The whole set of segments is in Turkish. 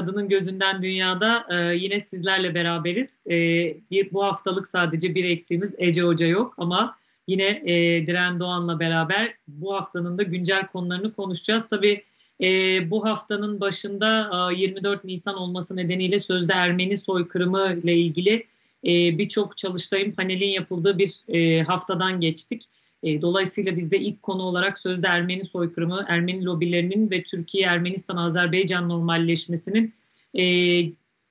Kadının Gözünden Dünya'da e, yine sizlerle beraberiz. E, bir, bu haftalık sadece bir eksiğimiz Ece Hoca yok ama yine e, Diren Doğan'la beraber bu haftanın da güncel konularını konuşacağız. Tabii e, bu haftanın başında e, 24 Nisan olması nedeniyle sözde Ermeni soykırımı ile ilgili e, birçok çalıştayın panelin yapıldığı bir e, haftadan geçtik. E, dolayısıyla bizde ilk konu olarak sözde Ermeni soykırımı, Ermeni lobilerinin ve Türkiye-Ermenistan-Azerbaycan normalleşmesinin e,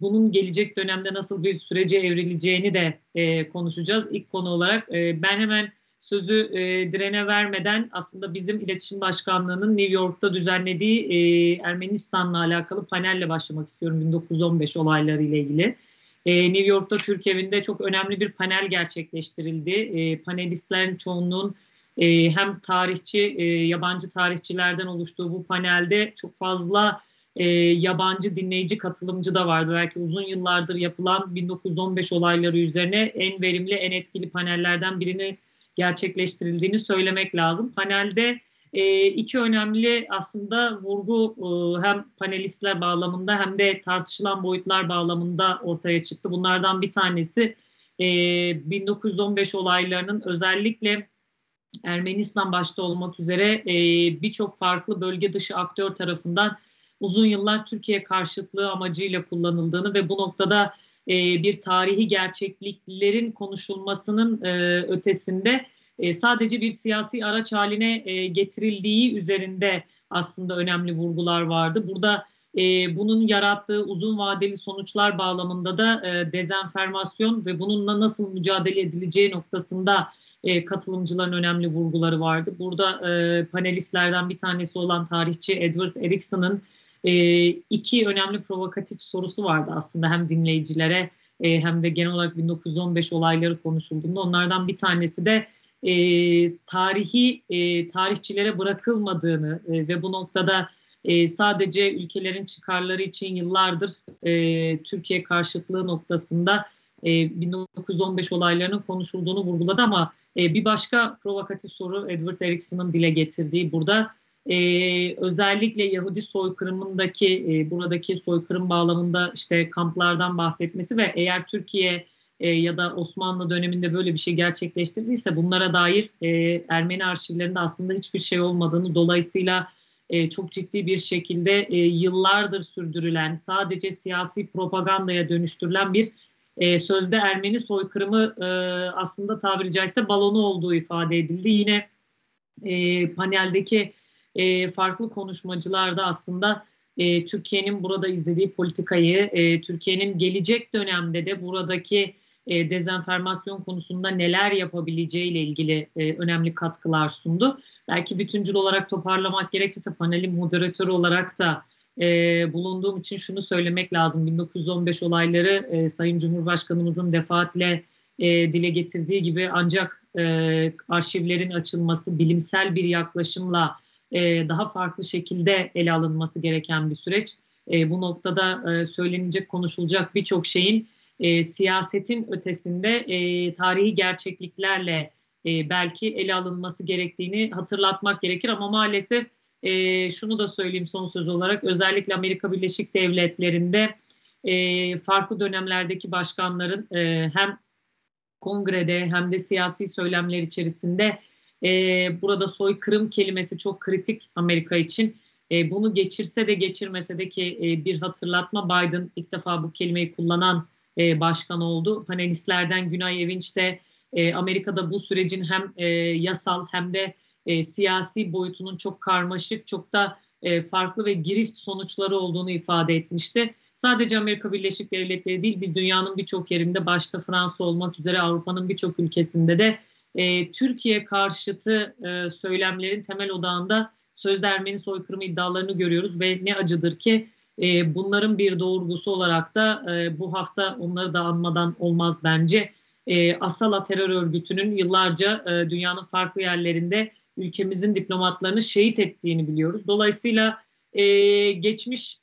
bunun gelecek dönemde nasıl bir sürece evrileceğini de e, konuşacağız. İlk konu olarak e, ben hemen sözü e, direne vermeden aslında bizim iletişim başkanlığının New York'ta düzenlediği e, Ermenistan'la alakalı panelle başlamak istiyorum 1915 olayları ile ilgili. E, New York'ta Türk evinde çok önemli bir panel gerçekleştirildi. E, panelistlerin çoğunluğun e, hem tarihçi, e, yabancı tarihçilerden oluştuğu bu panelde çok fazla e, yabancı dinleyici katılımcı da vardı. Belki uzun yıllardır yapılan 1915 olayları üzerine en verimli, en etkili panellerden birini gerçekleştirildiğini söylemek lazım. Panelde e, iki önemli aslında vurgu e, hem panelistler bağlamında hem de tartışılan boyutlar bağlamında ortaya çıktı. Bunlardan bir tanesi e, 1915 olaylarının özellikle Ermenistan başta olmak üzere e, birçok farklı bölge dışı aktör tarafından uzun yıllar Türkiye karşıtlığı amacıyla kullanıldığını ve bu noktada e, bir tarihi gerçekliklerin konuşulmasının e, ötesinde e, sadece bir siyasi araç haline e, getirildiği üzerinde aslında önemli vurgular vardı. Burada e, bunun yarattığı uzun vadeli sonuçlar bağlamında da e, dezenformasyon ve bununla nasıl mücadele edileceği noktasında katılımcıların önemli vurguları vardı. Burada panelistlerden bir tanesi olan tarihçi Edward Erickson'ın iki önemli provokatif sorusu vardı aslında hem dinleyicilere hem de genel olarak 1915 olayları konuşulduğunda. Onlardan bir tanesi de e, tarihi e, tarihçilere bırakılmadığını e, ve bu noktada e, sadece ülkelerin çıkarları için yıllardır e, Türkiye karşıtlığı noktasında e, 1915 olaylarının konuşulduğunu vurguladı ama e, bir başka provokatif soru Edward Erickson'ın dile getirdiği burada e, özellikle Yahudi soykırımındaki e, buradaki soykırım bağlamında işte kamplardan bahsetmesi ve eğer Türkiye e, ya da Osmanlı döneminde böyle bir şey gerçekleştirdiyse bunlara dair e, Ermeni arşivlerinde aslında hiçbir şey olmadığını dolayısıyla e, çok ciddi bir şekilde e, yıllardır sürdürülen sadece siyasi propagandaya dönüştürülen bir e, sözde Ermeni soykırımı e, aslında tabiri caizse balonu olduğu ifade edildi. Yine e, paneldeki e, farklı konuşmacılar da aslında e, Türkiye'nin burada izlediği politikayı, e, Türkiye'nin gelecek dönemde de buradaki e, dezenformasyon konusunda neler yapabileceği ile ilgili e, önemli katkılar sundu. Belki bütüncül olarak toparlamak gerekirse panelin moderatörü olarak da e, bulunduğum için şunu söylemek lazım. 1915 olayları e, Sayın Cumhurbaşkanımızın defaatle e, dile getirdiği gibi ancak e, arşivlerin açılması bilimsel bir yaklaşımla e, daha farklı şekilde ele alınması gereken bir süreç. E, bu noktada e, söylenecek, konuşulacak birçok şeyin e, siyasetin ötesinde e, tarihi gerçekliklerle e, belki ele alınması gerektiğini hatırlatmak gerekir ama maalesef e, şunu da söyleyeyim son söz olarak özellikle Amerika Birleşik Devletleri'nde e, farklı dönemlerdeki başkanların e, hem kongrede hem de siyasi söylemler içerisinde e, burada soykırım kelimesi çok kritik Amerika için. E, bunu geçirse de geçirmese de ki e, bir hatırlatma Biden ilk defa bu kelimeyi kullanan e, başkan oldu. Panelistlerden Günay Evinç de e, Amerika'da bu sürecin hem e, yasal hem de e, siyasi boyutunun çok karmaşık, çok da e, farklı ve girift sonuçları olduğunu ifade etmişti. Sadece Amerika Birleşik Devletleri değil, biz dünyanın birçok yerinde, başta Fransa olmak üzere Avrupa'nın birçok ülkesinde de e, Türkiye karşıtı e, söylemlerin temel odağında sözde Ermeni soykırımı iddialarını görüyoruz ve ne acıdır ki e, bunların bir doğurgusu olarak da e, bu hafta onları da anmadan olmaz bence. E, Asala terör örgütünün yıllarca e, dünyanın farklı yerlerinde ülkemizin diplomatlarını şehit ettiğini biliyoruz. Dolayısıyla e, geçmiş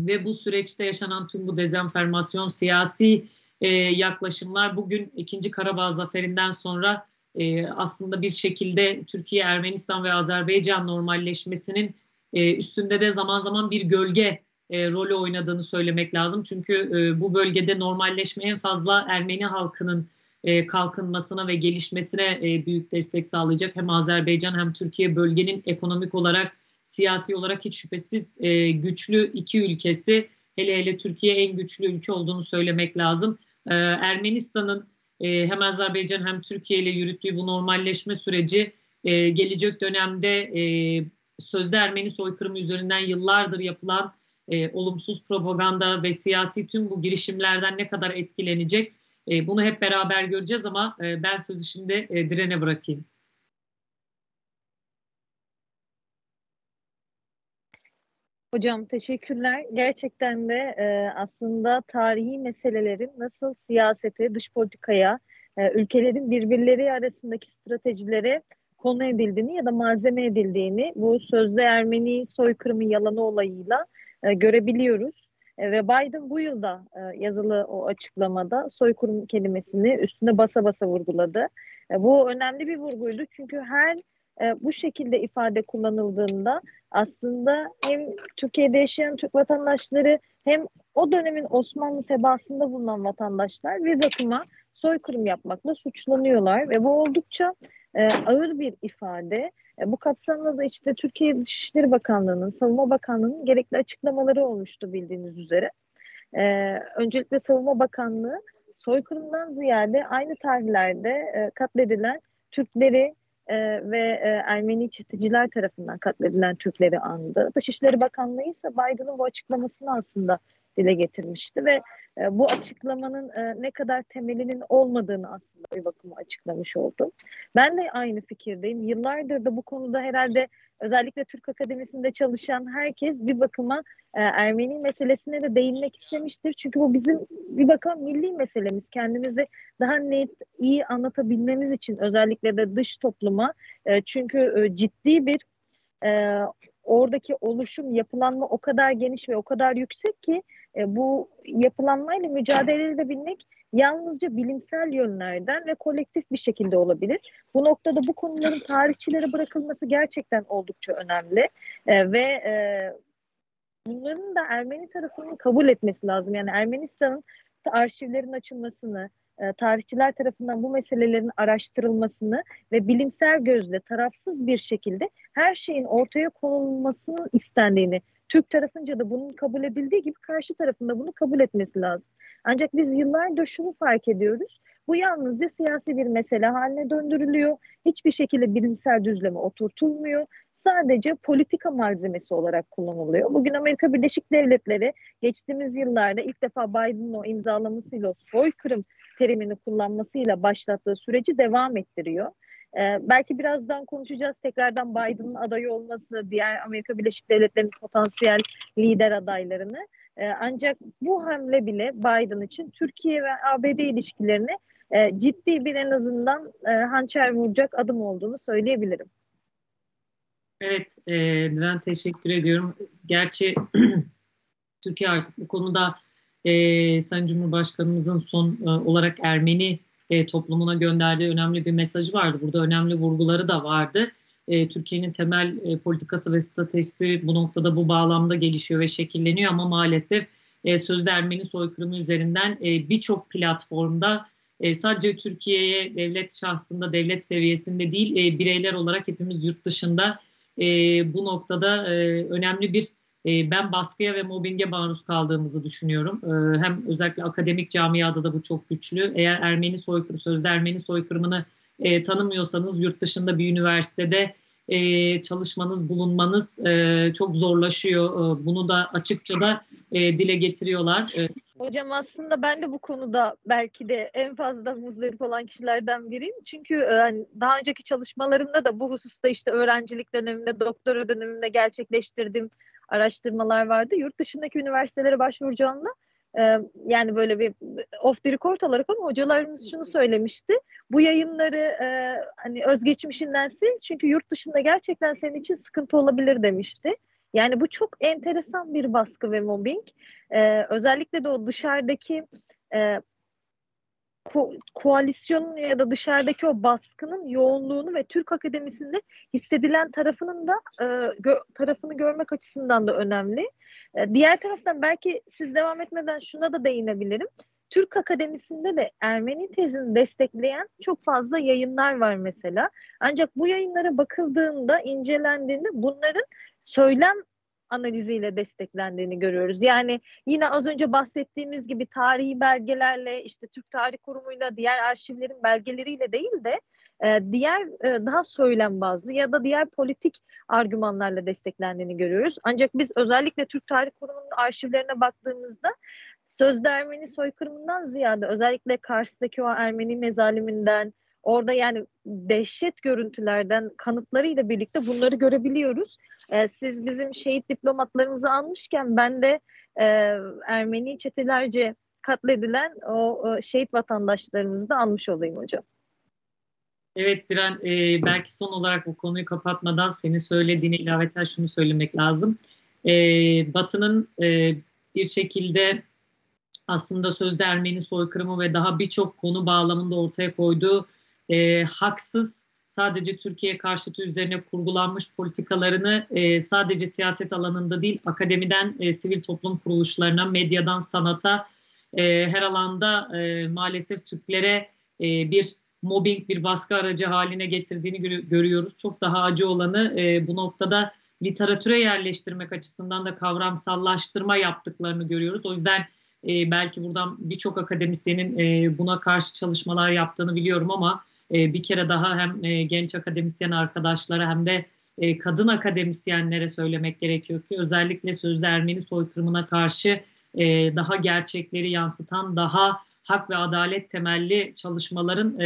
ve bu süreçte yaşanan tüm bu dezenformasyon, siyasi e, yaklaşımlar bugün ikinci Karabağ zaferinden sonra e, aslında bir şekilde Türkiye, Ermenistan ve Azerbaycan normalleşmesinin e, üstünde de zaman zaman bir gölge e, rolü oynadığını söylemek lazım. Çünkü e, bu bölgede normalleşme en fazla Ermeni halkının e, kalkınmasına ve gelişmesine e, büyük destek sağlayacak. Hem Azerbaycan hem Türkiye bölgenin ekonomik olarak, siyasi olarak hiç şüphesiz e, güçlü iki ülkesi. Hele hele Türkiye en güçlü ülke olduğunu söylemek lazım. E, Ermenistan'ın e, hem Azerbaycan hem Türkiye ile yürüttüğü bu normalleşme süreci e, gelecek dönemde e, sözde Ermeni soykırımı üzerinden yıllardır yapılan e, olumsuz propaganda ve siyasi tüm bu girişimlerden ne kadar etkilenecek e, bunu hep beraber göreceğiz ama e, ben sözü şimdi e, Diren'e bırakayım. Hocam teşekkürler. Gerçekten de e, aslında tarihi meselelerin nasıl siyasete, dış politikaya, e, ülkelerin birbirleri arasındaki stratejilere konu edildiğini ya da malzeme edildiğini bu sözde Ermeni soykırımı yalanı olayıyla e, görebiliyoruz. E, ve Biden bu yılda e, yazılı o açıklamada soykırım kelimesini üstüne basa basa vurguladı. E, bu önemli bir vurguydu çünkü her bu şekilde ifade kullanıldığında aslında hem Türkiye'de yaşayan Türk vatandaşları hem o dönemin Osmanlı tebaasında bulunan vatandaşlar bir bakıma soykırım yapmakla suçlanıyorlar ve bu oldukça ağır bir ifade. E, bu kapsamda da işte Türkiye Dışişleri Bakanlığı'nın, Savunma Bakanlığı'nın gerekli açıklamaları olmuştu bildiğiniz üzere. E, öncelikle Savunma Bakanlığı soykırımdan ziyade aynı tarihlerde e, katledilen Türkleri ve e, Ermeni çeteciler tarafından katledilen Türkleri andı. Dışişleri Bakanlığı ise Biden'ın bu açıklamasını aslında dile getirmişti ve e, bu açıklamanın e, ne kadar temelinin olmadığını aslında bir bakıma açıklamış oldu. Ben de aynı fikirdeyim. Yıllardır da bu konuda herhalde özellikle Türk Akademisi'nde çalışan herkes bir bakıma e, Ermeni meselesine de değinmek istemiştir. Çünkü bu bizim bir bakıma milli meselemiz. Kendimizi daha net, iyi anlatabilmemiz için özellikle de dış topluma e, çünkü e, ciddi bir e, oradaki oluşum, yapılanma o kadar geniş ve o kadar yüksek ki e, bu yapılanmayla mücadele edebilmek yalnızca bilimsel yönlerden ve kolektif bir şekilde olabilir. Bu noktada bu konuların tarihçilere bırakılması gerçekten oldukça önemli e, ve e, bunların da Ermeni tarafının kabul etmesi lazım. Yani Ermenistan'ın arşivlerin açılmasını, e, tarihçiler tarafından bu meselelerin araştırılmasını ve bilimsel gözle tarafsız bir şekilde her şeyin ortaya konulmasının istendiğini, Türk tarafınca da bunun kabul edildiği gibi karşı tarafında bunu kabul etmesi lazım. Ancak biz yıllardır şunu fark ediyoruz. Bu yalnızca siyasi bir mesele haline döndürülüyor. Hiçbir şekilde bilimsel düzleme oturtulmuyor. Sadece politika malzemesi olarak kullanılıyor. Bugün Amerika Birleşik Devletleri geçtiğimiz yıllarda ilk defa Biden'ın o imzalamasıyla soykırım terimini kullanmasıyla başlattığı süreci devam ettiriyor. Ee, belki birazdan konuşacağız tekrardan Biden'ın adayı olması, diğer Amerika Birleşik Devletleri'nin potansiyel lider adaylarını. Ee, ancak bu hamle bile Biden için Türkiye ve ABD ilişkilerini e, ciddi bir en azından e, hançer vuracak adım olduğunu söyleyebilirim. Evet, e, Diren teşekkür ediyorum. Gerçi Türkiye artık bu konuda e, Sayın Cumhurbaşkanımızın son e, olarak Ermeni e, toplumuna gönderdiği önemli bir mesajı vardı. Burada önemli vurguları da vardı. E, Türkiye'nin temel e, politikası ve stratejisi bu noktada bu bağlamda gelişiyor ve şekilleniyor ama maalesef e, sözde Ermeni soykırımı üzerinden e, birçok platformda e, sadece Türkiye'ye devlet şahsında, devlet seviyesinde değil e, bireyler olarak hepimiz yurt dışında e, bu noktada e, önemli bir e, ben baskıya ve mobbinge maruz kaldığımızı düşünüyorum. E, hem özellikle akademik camiada da bu çok güçlü. Eğer Ermeni soykırı, sözde Ermeni soykırımını e, tanımıyorsanız yurt dışında bir üniversitede e, çalışmanız, bulunmanız e, çok zorlaşıyor. E, bunu da açıkça da e, dile getiriyorlar. E, Hocam aslında ben de bu konuda belki de en fazla muzdarip olan kişilerden biriyim. Çünkü yani daha önceki çalışmalarımda da bu hususta işte öğrencilik döneminde, doktora döneminde gerçekleştirdiğim araştırmalar vardı. Yurt dışındaki üniversitelere başvuracağımda e, yani böyle bir off the record olarak ama hocalarımız şunu söylemişti. Bu yayınları e, hani özgeçmişinden sil çünkü yurt dışında gerçekten senin için sıkıntı olabilir demişti. Yani bu çok enteresan bir baskı ve mobbing. Ee, özellikle de o dışarıdaki e, ko- koalisyonun ya da dışarıdaki o baskının yoğunluğunu ve Türk Akademisi'nde hissedilen tarafının da e, gö- tarafını görmek açısından da önemli. E, diğer taraftan belki siz devam etmeden şuna da değinebilirim. Türk Akademisi'nde de Ermeni tezini destekleyen çok fazla yayınlar var mesela. Ancak bu yayınlara bakıldığında, incelendiğinde bunların söylem analiziyle desteklendiğini görüyoruz. Yani yine az önce bahsettiğimiz gibi tarihi belgelerle işte Türk Tarih Kurumu'yla diğer arşivlerin belgeleriyle değil de e, diğer e, daha söylem bazlı ya da diğer politik argümanlarla desteklendiğini görüyoruz. Ancak biz özellikle Türk Tarih Kurumu'nun arşivlerine baktığımızda sözde Ermeni soykırımından ziyade özellikle Kars'taki o Ermeni mezaliminden orada yani dehşet görüntülerden kanıtlarıyla birlikte bunları görebiliyoruz. Ee, siz bizim şehit diplomatlarımızı almışken ben de e, Ermeni çetelerce katledilen o, o şehit vatandaşlarımızı da almış olayım hocam. Evet Diren, e, belki son olarak bu konuyu kapatmadan senin söylediğine ilaveten şunu söylemek lazım. E, Batı'nın e, bir şekilde aslında sözde Ermeni soykırımı ve daha birçok konu bağlamında ortaya koyduğu e, haksız sadece Türkiye karşıtı üzerine kurgulanmış politikalarını e, sadece siyaset alanında değil akademiden e, sivil toplum kuruluşlarına, medyadan sanata e, her alanda e, maalesef Türklere e, bir mobbing, bir baskı aracı haline getirdiğini gör- görüyoruz. Çok daha acı olanı e, bu noktada literatüre yerleştirmek açısından da kavramsallaştırma yaptıklarını görüyoruz. O yüzden e, belki buradan birçok akademisyenin e, buna karşı çalışmalar yaptığını biliyorum ama e, bir kere daha hem e, genç akademisyen arkadaşlara hem de e, kadın akademisyenlere söylemek gerekiyor ki özellikle sözde Ermeni soykırımına karşı daha gerçekleri yansıtan, daha hak ve adalet temelli çalışmaların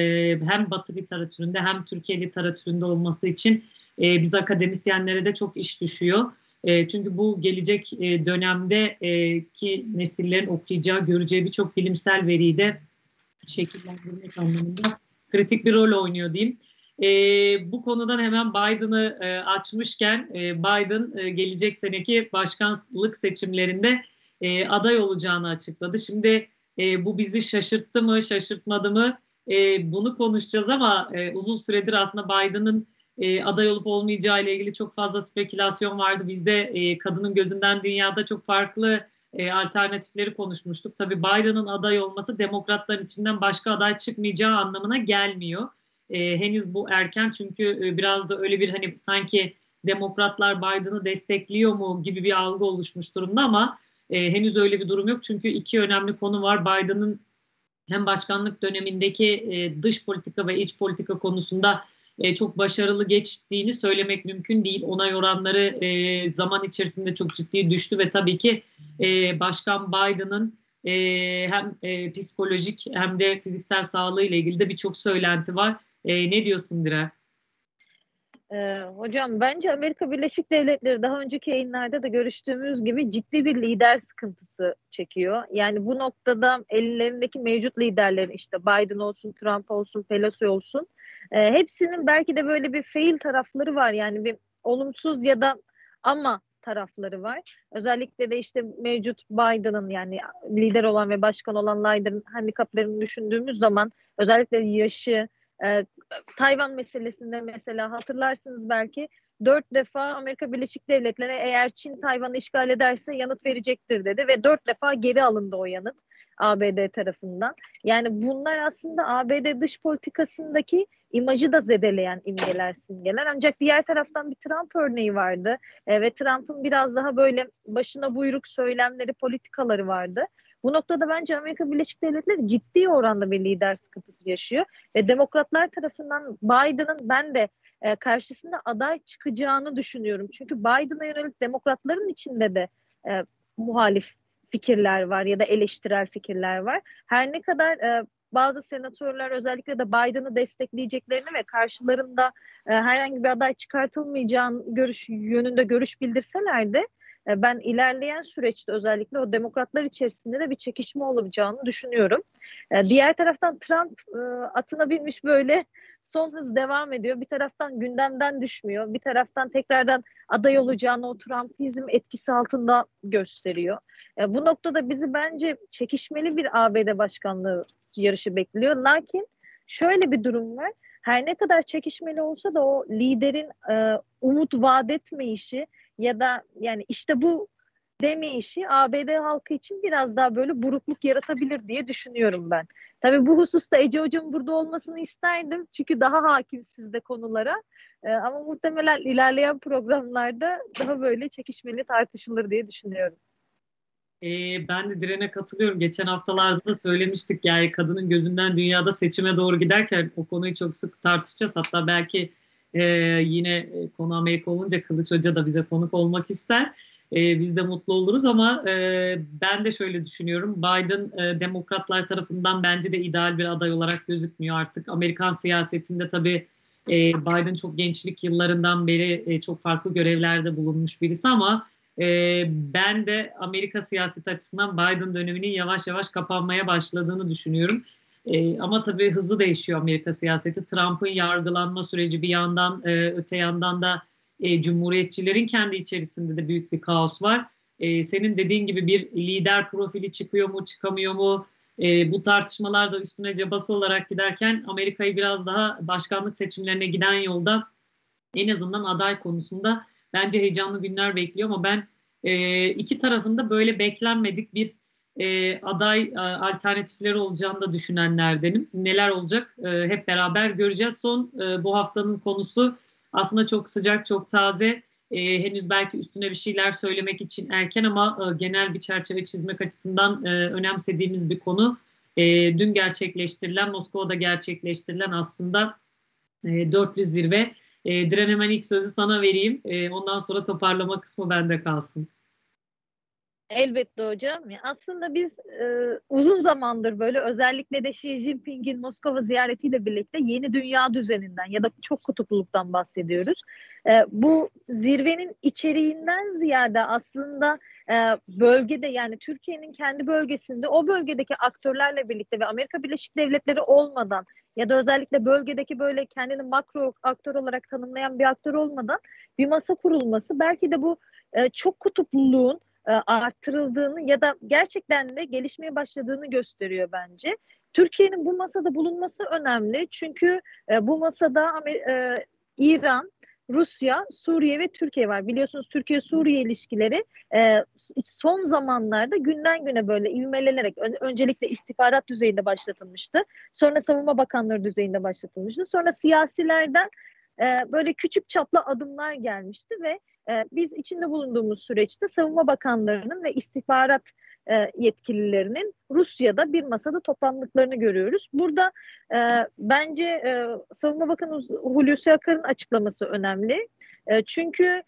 hem Batı literatüründe hem Türkiye literatüründe olması için biz akademisyenlere de çok iş düşüyor. Çünkü bu gelecek e, dönemde ki nesillerin okuyacağı, göreceği birçok bilimsel veriyi de şekillendirmek anlamında kritik bir rol oynuyor diyeyim. E, bu konudan hemen Biden'ı e, açmışken e, Biden e, gelecek seneki başkanlık seçimlerinde e, aday olacağını açıkladı. Şimdi e, bu bizi şaşırttı mı, şaşırtmadı mı? E, bunu konuşacağız ama e, uzun süredir aslında Biden'ın e, aday olup olmayacağı ile ilgili çok fazla spekülasyon vardı. Biz de e, kadının gözünden dünyada çok farklı e, alternatifleri konuşmuştuk. Tabii Biden'ın aday olması demokratların içinden başka aday çıkmayacağı anlamına gelmiyor. E, henüz bu erken çünkü e, biraz da öyle bir hani sanki demokratlar Biden'ı destekliyor mu gibi bir algı oluşmuş durumda ama e, henüz öyle bir durum yok. Çünkü iki önemli konu var. Biden'ın hem başkanlık dönemindeki e, dış politika ve iç politika konusunda e, çok başarılı geçtiğini söylemek mümkün değil. Onay oranları e, zaman içerisinde çok ciddi düştü ve tabii ki e, Başkan Biden'ın e, hem e, psikolojik hem de fiziksel sağlığı ile ilgili de birçok söylenti var. E, ne diyorsun Dire? Ee, hocam bence Amerika Birleşik Devletleri daha önceki yayınlarda da görüştüğümüz gibi ciddi bir lider sıkıntısı çekiyor. Yani bu noktada ellerindeki mevcut liderlerin işte Biden olsun, Trump olsun, Pelosi olsun e, hepsinin belki de böyle bir fail tarafları var. Yani bir olumsuz ya da ama tarafları var. Özellikle de işte mevcut Biden'ın yani lider olan ve başkan olan lider'ın handikaplarını düşündüğümüz zaman özellikle yaşı, e, Tayvan meselesinde mesela hatırlarsınız belki dört defa Amerika Birleşik Devletleri eğer Çin Tayvan'ı işgal ederse yanıt verecektir dedi ve dört defa geri alındı o yanıt ABD tarafından. Yani bunlar aslında ABD dış politikasındaki imajı da zedeleyen imgeler, simgeler. Ancak diğer taraftan bir Trump örneği vardı e, ve Trump'ın biraz daha böyle başına buyruk söylemleri, politikaları vardı. Bu noktada bence Amerika Birleşik Devletleri ciddi oranda bir lider sıkıntısı yaşıyor ve demokratlar tarafından Biden'ın ben de e, karşısında aday çıkacağını düşünüyorum. Çünkü Biden'a yönelik demokratların içinde de e, muhalif fikirler var ya da eleştirel fikirler var. Her ne kadar e, bazı senatörler özellikle de Biden'ı destekleyeceklerini ve karşılarında e, herhangi bir aday çıkartılmayacağını görüş yönünde görüş bildirseler de ben ilerleyen süreçte özellikle o demokratlar içerisinde de bir çekişme olacağını düşünüyorum. E, diğer taraftan Trump e, atına binmiş böyle son hız devam ediyor. Bir taraftan gündemden düşmüyor. Bir taraftan tekrardan aday olacağını o Trumpizm etkisi altında gösteriyor. Bu noktada bizi bence çekişmeli bir ABD başkanlığı yarışı bekliyor. Lakin şöyle bir durum var. Her ne kadar çekişmeli olsa da o liderin e, umut vaat etmeyişi ya da yani işte bu demeyişi ABD halkı için biraz daha böyle burukluk yaratabilir diye düşünüyorum ben. Tabii bu hususta Ece Hocam burada olmasını isterdim. Çünkü daha hakim sizde konulara. Ee, ama muhtemelen ilerleyen programlarda daha böyle çekişmeli tartışılır diye düşünüyorum. Ee, ben de Diren'e katılıyorum. Geçen haftalarda da söylemiştik yani kadının gözünden dünyada seçime doğru giderken o konuyu çok sık tartışacağız. Hatta belki e, yine konu Amerika olunca Kılıç Hoca da bize konuk olmak ister e, biz de mutlu oluruz ama e, ben de şöyle düşünüyorum. Biden e, demokratlar tarafından bence de ideal bir aday olarak gözükmüyor artık. Amerikan siyasetinde tabii e, Biden çok gençlik yıllarından beri e, çok farklı görevlerde bulunmuş birisi ama e, ben de Amerika siyaseti açısından Biden döneminin yavaş yavaş kapanmaya başladığını düşünüyorum. E, ama tabii hızlı değişiyor Amerika siyaseti. Trump'ın yargılanma süreci bir yandan, e, öte yandan da e, cumhuriyetçilerin kendi içerisinde de büyük bir kaos var. E, senin dediğin gibi bir lider profili çıkıyor mu çıkamıyor mu? E, bu tartışmalar da üstüne cabası olarak giderken Amerika'yı biraz daha başkanlık seçimlerine giden yolda en azından aday konusunda bence heyecanlı günler bekliyor ama ben e, iki tarafında böyle beklenmedik bir e, aday e, alternatifleri olacağını da düşünenlerdenim. Neler olacak e, hep beraber göreceğiz. Son e, bu haftanın konusu aslında çok sıcak, çok taze. E, henüz belki üstüne bir şeyler söylemek için erken ama e, genel bir çerçeve çizmek açısından e, önemsediğimiz bir konu. E, dün gerçekleştirilen, Moskova'da gerçekleştirilen aslında e, dörtlü zirve. E, Diren hemen ilk sözü sana vereyim. E, ondan sonra toparlama kısmı bende kalsın. Elbette hocam. Aslında biz e, uzun zamandır böyle özellikle de Xi Jinping'in Moskova ziyaretiyle birlikte yeni dünya düzeninden ya da çok kutupluluktan bahsediyoruz. E, bu zirvenin içeriğinden ziyade aslında e, bölgede yani Türkiye'nin kendi bölgesinde o bölgedeki aktörlerle birlikte ve Amerika Birleşik Devletleri olmadan ya da özellikle bölgedeki böyle kendini makro aktör olarak tanımlayan bir aktör olmadan bir masa kurulması belki de bu e, çok kutupluluğun e, arttırıldığını ya da gerçekten de gelişmeye başladığını gösteriyor bence. Türkiye'nin bu masada bulunması önemli çünkü e, bu masada e, İran, Rusya, Suriye ve Türkiye var. Biliyorsunuz Türkiye-Suriye ilişkileri e, son zamanlarda günden güne böyle ivmelenerek öncelikle istihbarat düzeyinde başlatılmıştı. Sonra savunma bakanları düzeyinde başlatılmıştı. Sonra siyasilerden e, böyle küçük çaplı adımlar gelmişti ve e, biz içinde bulunduğumuz süreçte savunma bakanlarının ve istihbarat e, yetkililerinin Rusya'da bir masada toplandıklarını görüyoruz. Burada bence Savunma Bakanı Hulusi Akar'ın açıklaması önemli. Çünkü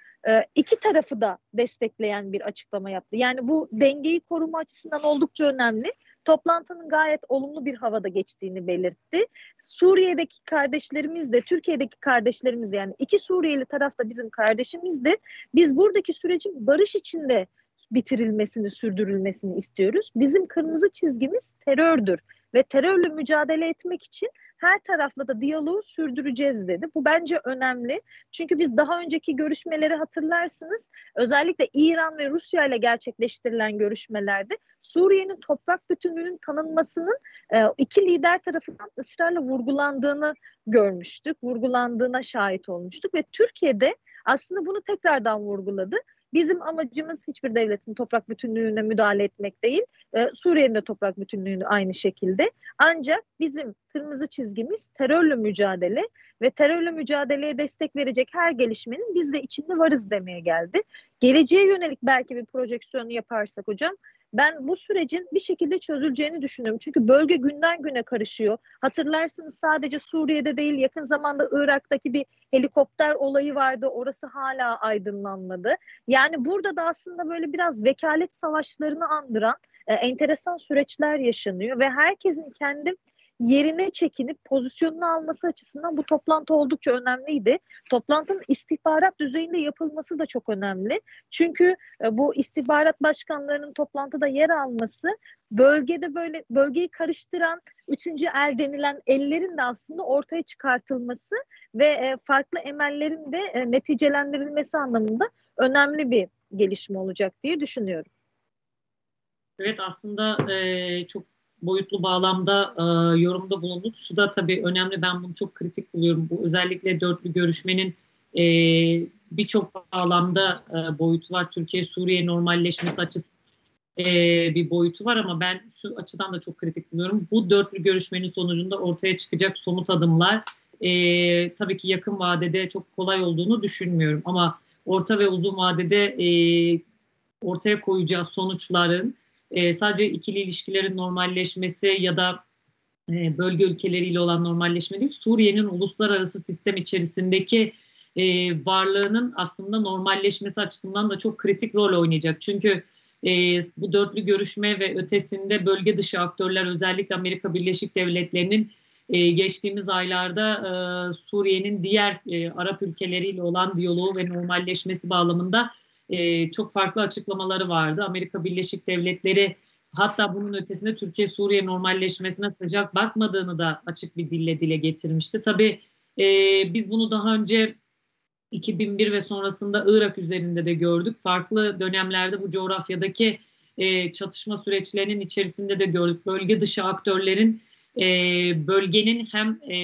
iki tarafı da destekleyen bir açıklama yaptı. Yani bu dengeyi koruma açısından oldukça önemli toplantının gayet olumlu bir havada geçtiğini belirtti. Suriye'deki kardeşlerimiz de Türkiye'deki kardeşlerimiz de yani iki Suriyeli taraf da bizim kardeşimizdi. Biz buradaki sürecin barış içinde bitirilmesini, sürdürülmesini istiyoruz. Bizim kırmızı çizgimiz terördür ve terörle mücadele etmek için her tarafla da diyaloğu sürdüreceğiz dedi. Bu bence önemli. Çünkü biz daha önceki görüşmeleri hatırlarsınız. Özellikle İran ve Rusya ile gerçekleştirilen görüşmelerde Suriye'nin toprak bütünlüğünün tanınmasının e, iki lider tarafından ısrarla vurgulandığını görmüştük. Vurgulandığına şahit olmuştuk ve Türkiye'de aslında bunu tekrardan vurguladı. Bizim amacımız hiçbir devletin toprak bütünlüğüne müdahale etmek değil. Ee, Suriye'nin de toprak bütünlüğünü aynı şekilde. Ancak bizim kırmızı çizgimiz terörle mücadele ve terörle mücadeleye destek verecek her gelişmenin biz de içinde varız demeye geldi. Geleceğe yönelik belki bir projeksiyonu yaparsak hocam ben bu sürecin bir şekilde çözüleceğini düşünüyorum. Çünkü bölge günden güne karışıyor. Hatırlarsınız sadece Suriye'de değil yakın zamanda Irak'taki bir helikopter olayı vardı. Orası hala aydınlanmadı. Yani burada da aslında böyle biraz vekalet savaşlarını andıran e, enteresan süreçler yaşanıyor ve herkesin kendi yerine çekinip pozisyonunu alması açısından bu toplantı oldukça önemliydi. Toplantının istihbarat düzeyinde yapılması da çok önemli. Çünkü e, bu istihbarat başkanlarının toplantıda yer alması bölgede böyle bölgeyi karıştıran üçüncü el denilen ellerin de aslında ortaya çıkartılması ve e, farklı emellerin de e, neticelendirilmesi anlamında önemli bir gelişme olacak diye düşünüyorum. Evet aslında e, çok boyutlu bağlamda e, yorumda bulundu. Şu da tabii önemli. Ben bunu çok kritik buluyorum. Bu özellikle dörtlü görüşmenin e, birçok bağlamda e, boyutu var. Türkiye-Suriye normalleşmesi açısından e, bir boyutu var ama ben şu açıdan da çok kritik buluyorum. Bu dörtlü görüşmenin sonucunda ortaya çıkacak somut adımlar e, tabii ki yakın vadede çok kolay olduğunu düşünmüyorum. Ama orta ve uzun vadede e, ortaya koyacağı sonuçların e, sadece ikili ilişkilerin normalleşmesi ya da e, bölge ülkeleriyle olan normalleşme değil, Suriye'nin uluslararası sistem içerisindeki e, varlığının aslında normalleşmesi açısından da çok kritik rol oynayacak. Çünkü e, bu dörtlü görüşme ve ötesinde bölge dışı aktörler özellikle Amerika Birleşik Devletleri'nin e, geçtiğimiz aylarda e, Suriye'nin diğer e, Arap ülkeleriyle olan diyaloğu ve normalleşmesi bağlamında e, çok farklı açıklamaları vardı. Amerika Birleşik Devletleri hatta bunun ötesinde Türkiye-Suriye normalleşmesine sıcak bakmadığını da açık bir dille dile getirmişti. Tabii e, biz bunu daha önce 2001 ve sonrasında Irak üzerinde de gördük. Farklı dönemlerde bu coğrafyadaki e, çatışma süreçlerinin içerisinde de gördük. Bölge dışı aktörlerin e, bölgenin hem e,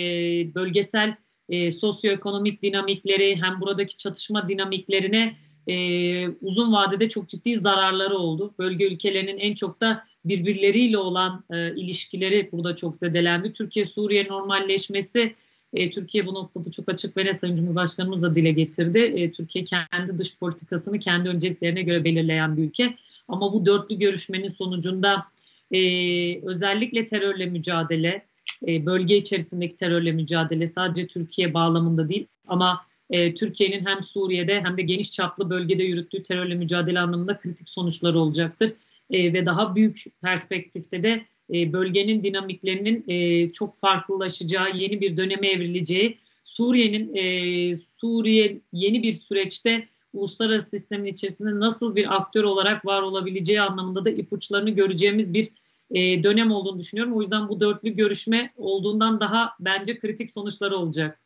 bölgesel e, sosyoekonomik dinamikleri hem buradaki çatışma dinamiklerine e, uzun vadede çok ciddi zararları oldu. Bölge ülkelerinin en çok da birbirleriyle olan e, ilişkileri burada çok zedelendi. Türkiye-Suriye normalleşmesi e, Türkiye bu noktada çok açık ve ne Sayın Cumhurbaşkanımız da dile getirdi. E, Türkiye kendi dış politikasını kendi önceliklerine göre belirleyen bir ülke. Ama bu dörtlü görüşmenin sonucunda e, özellikle terörle mücadele, e, bölge içerisindeki terörle mücadele sadece Türkiye bağlamında değil ama e, Türkiye'nin hem Suriye'de hem de geniş çaplı bölgede yürüttüğü terörle mücadele anlamında kritik sonuçları olacaktır. E, ve daha büyük perspektifte de e, bölgenin dinamiklerinin e, çok farklılaşacağı, yeni bir döneme evrileceği, Suriye'nin e, Suriye yeni bir süreçte uluslararası sistemin içerisinde nasıl bir aktör olarak var olabileceği anlamında da ipuçlarını göreceğimiz bir e, dönem olduğunu düşünüyorum. O yüzden bu dörtlü görüşme olduğundan daha bence kritik sonuçları olacak.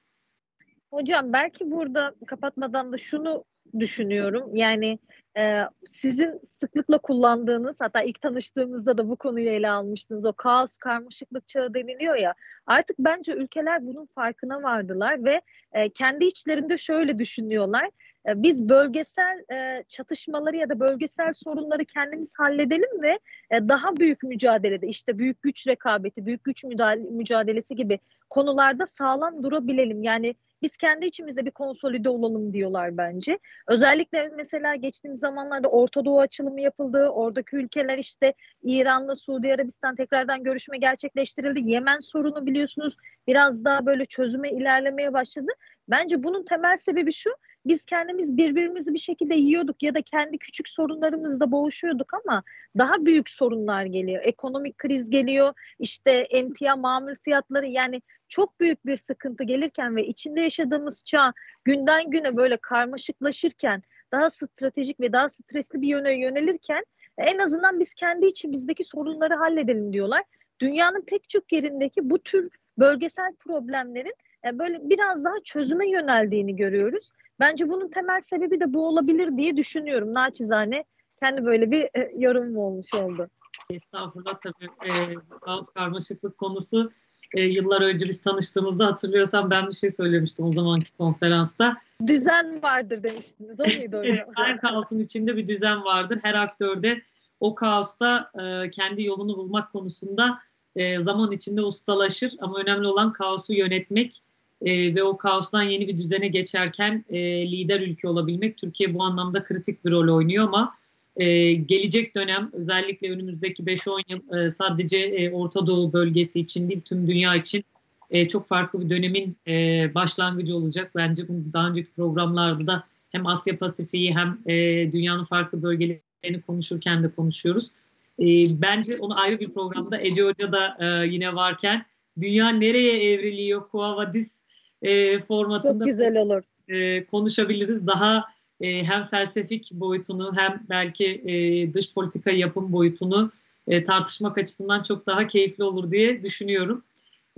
Hocam belki burada kapatmadan da şunu düşünüyorum. Yani e, sizin sıklıkla kullandığınız hatta ilk tanıştığımızda da bu konuyu ele almıştınız. O kaos karmaşıklık çağı deniliyor ya. Artık bence ülkeler bunun farkına vardılar ve e, kendi içlerinde şöyle düşünüyorlar. E, biz bölgesel e, çatışmaları ya da bölgesel sorunları kendimiz halledelim ve e, daha büyük mücadelede işte büyük güç rekabeti, büyük güç mücadelesi gibi konularda sağlam durabilelim. Yani biz kendi içimizde bir konsolide olalım diyorlar bence. Özellikle mesela geçtiğimiz zamanlarda Orta Doğu açılımı yapıldı. Oradaki ülkeler işte İran'la Suudi Arabistan tekrardan görüşme gerçekleştirildi. Yemen sorunu biliyorsunuz biraz daha böyle çözüme ilerlemeye başladı. Bence bunun temel sebebi şu. Biz kendimiz birbirimizi bir şekilde yiyorduk ya da kendi küçük sorunlarımızda boğuşuyorduk ama daha büyük sorunlar geliyor. Ekonomik kriz geliyor, işte emtia mamul fiyatları yani çok büyük bir sıkıntı gelirken ve içinde yaşadığımız çağ günden güne böyle karmaşıklaşırken daha stratejik ve daha stresli bir yöne yönelirken en azından biz kendi içimizdeki sorunları halledelim diyorlar. Dünyanın pek çok yerindeki bu tür bölgesel problemlerin böyle biraz daha çözüme yöneldiğini görüyoruz. Bence bunun temel sebebi de bu olabilir diye düşünüyorum. Naçizane kendi böyle bir e, yorumum olmuş oldu. Estağfurullah tabii. E, kaos karmaşıklık konusu e, yıllar önce biz tanıştığımızda hatırlıyorsam ben bir şey söylemiştim o zamanki konferansta. Düzen vardır demiştiniz. O muydu? Her kaosun içinde bir düzen vardır. Her aktörde o kaosta e, kendi yolunu bulmak konusunda e, zaman içinde ustalaşır. Ama önemli olan kaosu yönetmek e, ve o kaostan yeni bir düzene geçerken e, lider ülke olabilmek. Türkiye bu anlamda kritik bir rol oynuyor ama e, gelecek dönem özellikle önümüzdeki 5-10 yıl e, sadece e, Orta Doğu bölgesi için değil tüm dünya için e, çok farklı bir dönemin e, başlangıcı olacak. Bence bunu daha önceki programlarda da hem Asya Pasifik'i hem e, dünyanın farklı bölgelerini konuşurken de konuşuyoruz. E, bence onu ayrı bir programda Ece Hoca da e, yine varken dünya nereye evriliyor Kuavadis e, formatında Çok güzel olur. E, konuşabiliriz. Daha e, hem felsefik boyutunu hem belki e, dış politika yapım boyutunu e, tartışmak açısından çok daha keyifli olur diye düşünüyorum.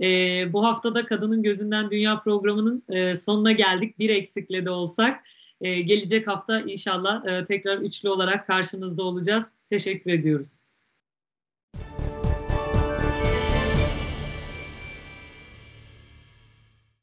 E, bu haftada Kadının Gözünden Dünya programının e, sonuna geldik. Bir eksikle de olsak. E, gelecek hafta inşallah e, tekrar üçlü olarak karşınızda olacağız. Teşekkür ediyoruz.